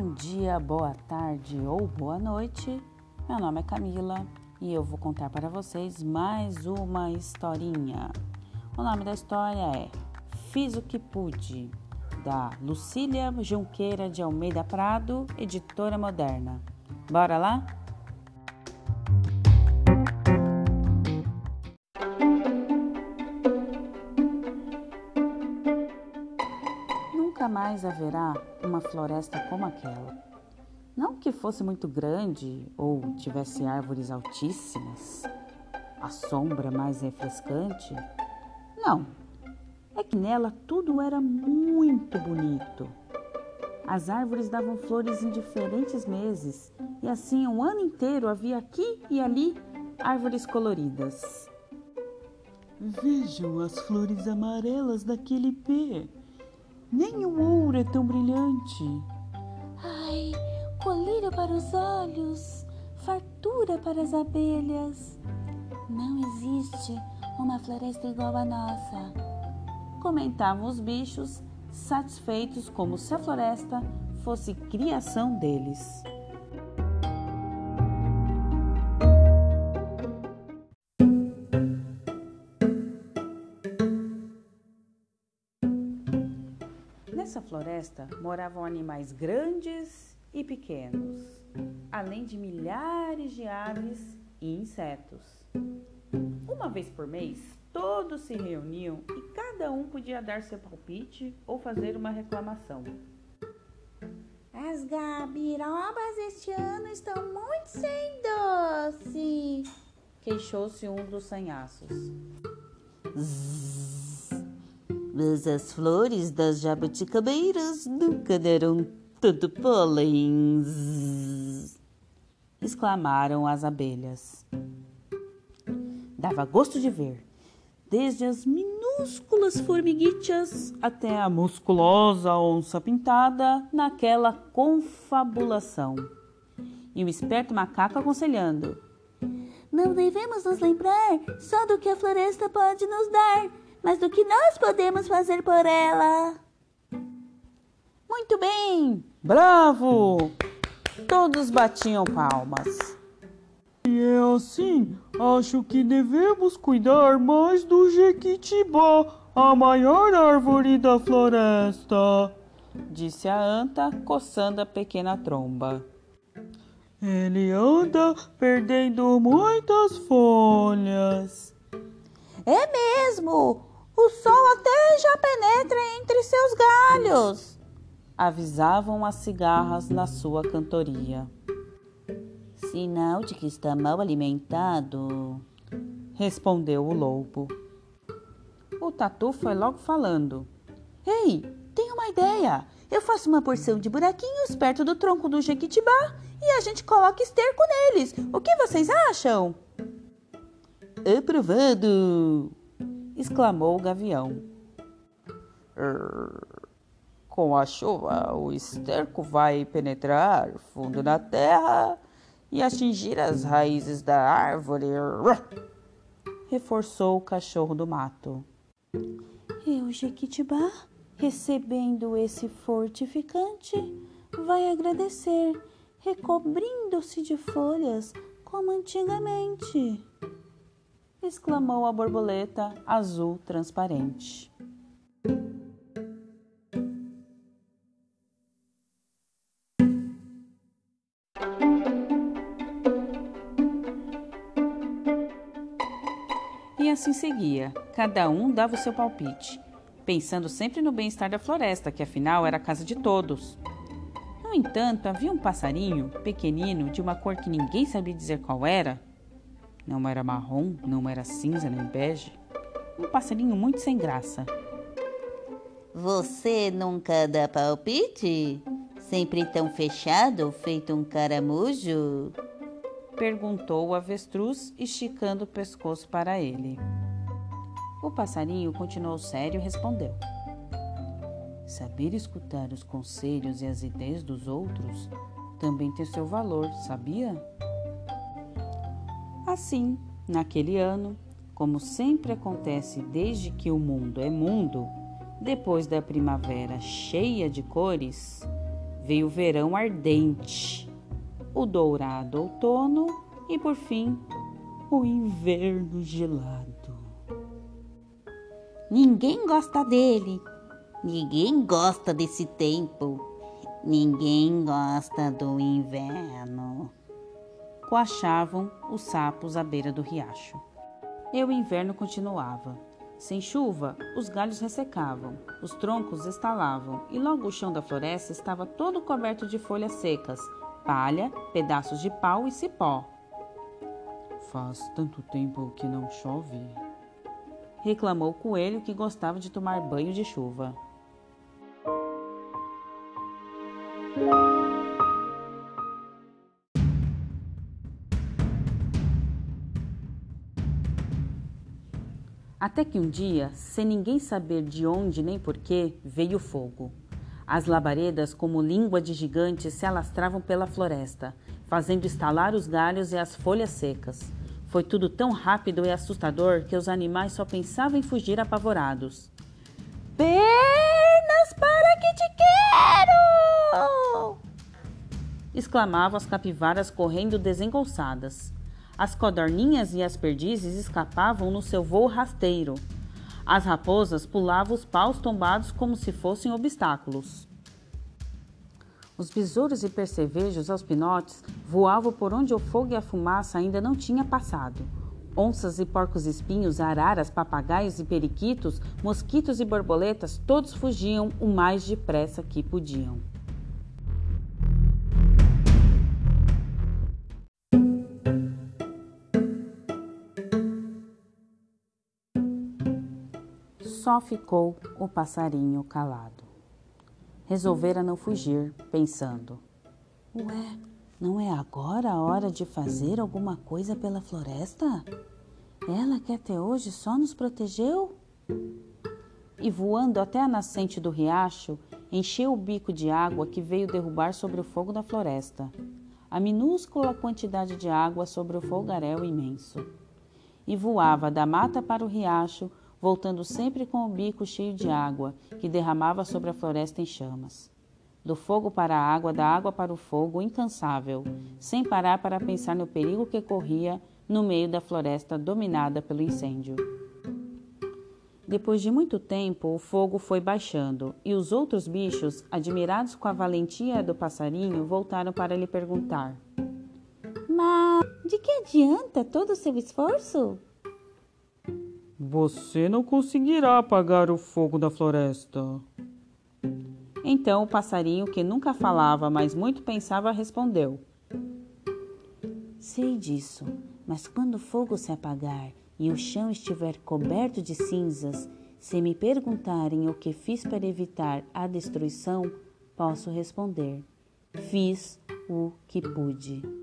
Bom dia, boa tarde ou boa noite. Meu nome é Camila e eu vou contar para vocês mais uma historinha. O nome da história é Fiz o que pude, da Lucília Junqueira de Almeida Prado, editora moderna. Bora lá? Nunca mais haverá uma floresta como aquela. Não que fosse muito grande ou tivesse árvores altíssimas, a sombra mais refrescante. Não, é que nela tudo era muito bonito. As árvores davam flores em diferentes meses e assim o ano inteiro havia aqui e ali árvores coloridas. Vejam as flores amarelas daquele pé. Nem o ouro é tão brilhante. Ai, colírio para os olhos, fartura para as abelhas. Não existe uma floresta igual à nossa. Comentavam os bichos, satisfeitos como se a floresta fosse criação deles. Floresta moravam animais grandes e pequenos, além de milhares de aves e insetos. Uma vez por mês, todos se reuniam e cada um podia dar seu palpite ou fazer uma reclamação. As gabirobas este ano estão muito sem doce. Queixou-se um dos sanhaços. Mas as flores das jabuticabeiras nunca deram tanto pólen. Exclamaram as abelhas. Dava gosto de ver, desde as minúsculas formiguitas até a musculosa onça pintada naquela confabulação. E o esperto macaco aconselhando: Não devemos nos lembrar só do que a floresta pode nos dar, mas do que nós podemos fazer por ela. Muito bem! Bravo! Todos batiam palmas. E é assim, acho que devemos cuidar mais do Jequitibá, a maior árvore da floresta, disse a anta, coçando a pequena tromba. Ele anda perdendo muitas folhas. É mesmo! O sol até já penetra entre seus galhos, avisavam as cigarras na sua cantoria. Sinal de que está mal alimentado, respondeu o lobo. O tatu foi logo falando: Ei, tenho uma ideia! Eu faço uma porção de buraquinhos perto do tronco do jequitibá e a gente coloca esterco neles. O que vocês acham? Aprovado! Exclamou o gavião. Com a chuva, o esterco vai penetrar fundo na terra e atingir as raízes da árvore. Reforçou o cachorro do mato. E o Jequitibá, recebendo esse fortificante, vai agradecer, recobrindo-se de folhas como antigamente. Exclamou a borboleta azul transparente. E assim seguia, cada um dava o seu palpite, pensando sempre no bem-estar da floresta, que afinal era a casa de todos. No entanto, havia um passarinho, pequenino, de uma cor que ninguém sabia dizer qual era. Não era marrom, não era cinza nem bege. Um passarinho muito sem graça. Você nunca dá palpite? Sempre tão fechado, feito um caramujo? perguntou o avestruz, esticando o pescoço para ele. O passarinho continuou sério e respondeu: Saber escutar os conselhos e as ideias dos outros também tem seu valor, sabia? Assim, naquele ano, como sempre acontece desde que o mundo é mundo, depois da primavera cheia de cores, veio o verão ardente, o dourado outono e, por fim, o inverno gelado. Ninguém gosta dele. Ninguém gosta desse tempo. Ninguém gosta do inverno. Coachavam os sapos à beira do riacho. E o inverno continuava. Sem chuva, os galhos ressecavam, os troncos estalavam e logo o chão da floresta estava todo coberto de folhas secas, palha, pedaços de pau e cipó. Faz tanto tempo que não chove, reclamou o coelho que gostava de tomar banho de chuva. Até que um dia, sem ninguém saber de onde nem porquê, veio o fogo. As labaredas, como língua de gigante, se alastravam pela floresta, fazendo estalar os galhos e as folhas secas. Foi tudo tão rápido e assustador que os animais só pensavam em fugir apavorados. Pernas para que te quero! exclamavam as capivaras correndo desengolçadas. As codorninhas e as perdizes escapavam no seu voo rasteiro. As raposas pulavam os paus tombados como se fossem obstáculos. Os besouros e percevejos aos pinotes voavam por onde o fogo e a fumaça ainda não tinha passado. Onças e porcos-espinhos, araras, papagaios e periquitos, mosquitos e borboletas, todos fugiam o mais depressa que podiam. Só ficou o passarinho calado resolvera não fugir, pensando: Ué, não é agora a hora de fazer alguma coisa pela floresta? Ela que até hoje só nos protegeu? E voando até a nascente do riacho, encheu o bico de água que veio derrubar sobre o fogo da floresta. A minúscula quantidade de água sobre o folgaréu imenso. E voava da mata para o riacho, voltando sempre com o bico cheio de água que derramava sobre a floresta em chamas. Do fogo para a água, da água para o fogo, incansável, sem parar para pensar no perigo que corria no meio da floresta dominada pelo incêndio. Depois de muito tempo, o fogo foi baixando e os outros bichos, admirados com a valentia do passarinho, voltaram para lhe perguntar: Mas de que adianta todo o seu esforço? Você não conseguirá apagar o fogo da floresta. Então o passarinho, que nunca falava, mas muito pensava, respondeu: Sei disso, mas quando o fogo se apagar e o chão estiver coberto de cinzas, se me perguntarem o que fiz para evitar a destruição, posso responder: Fiz o que pude.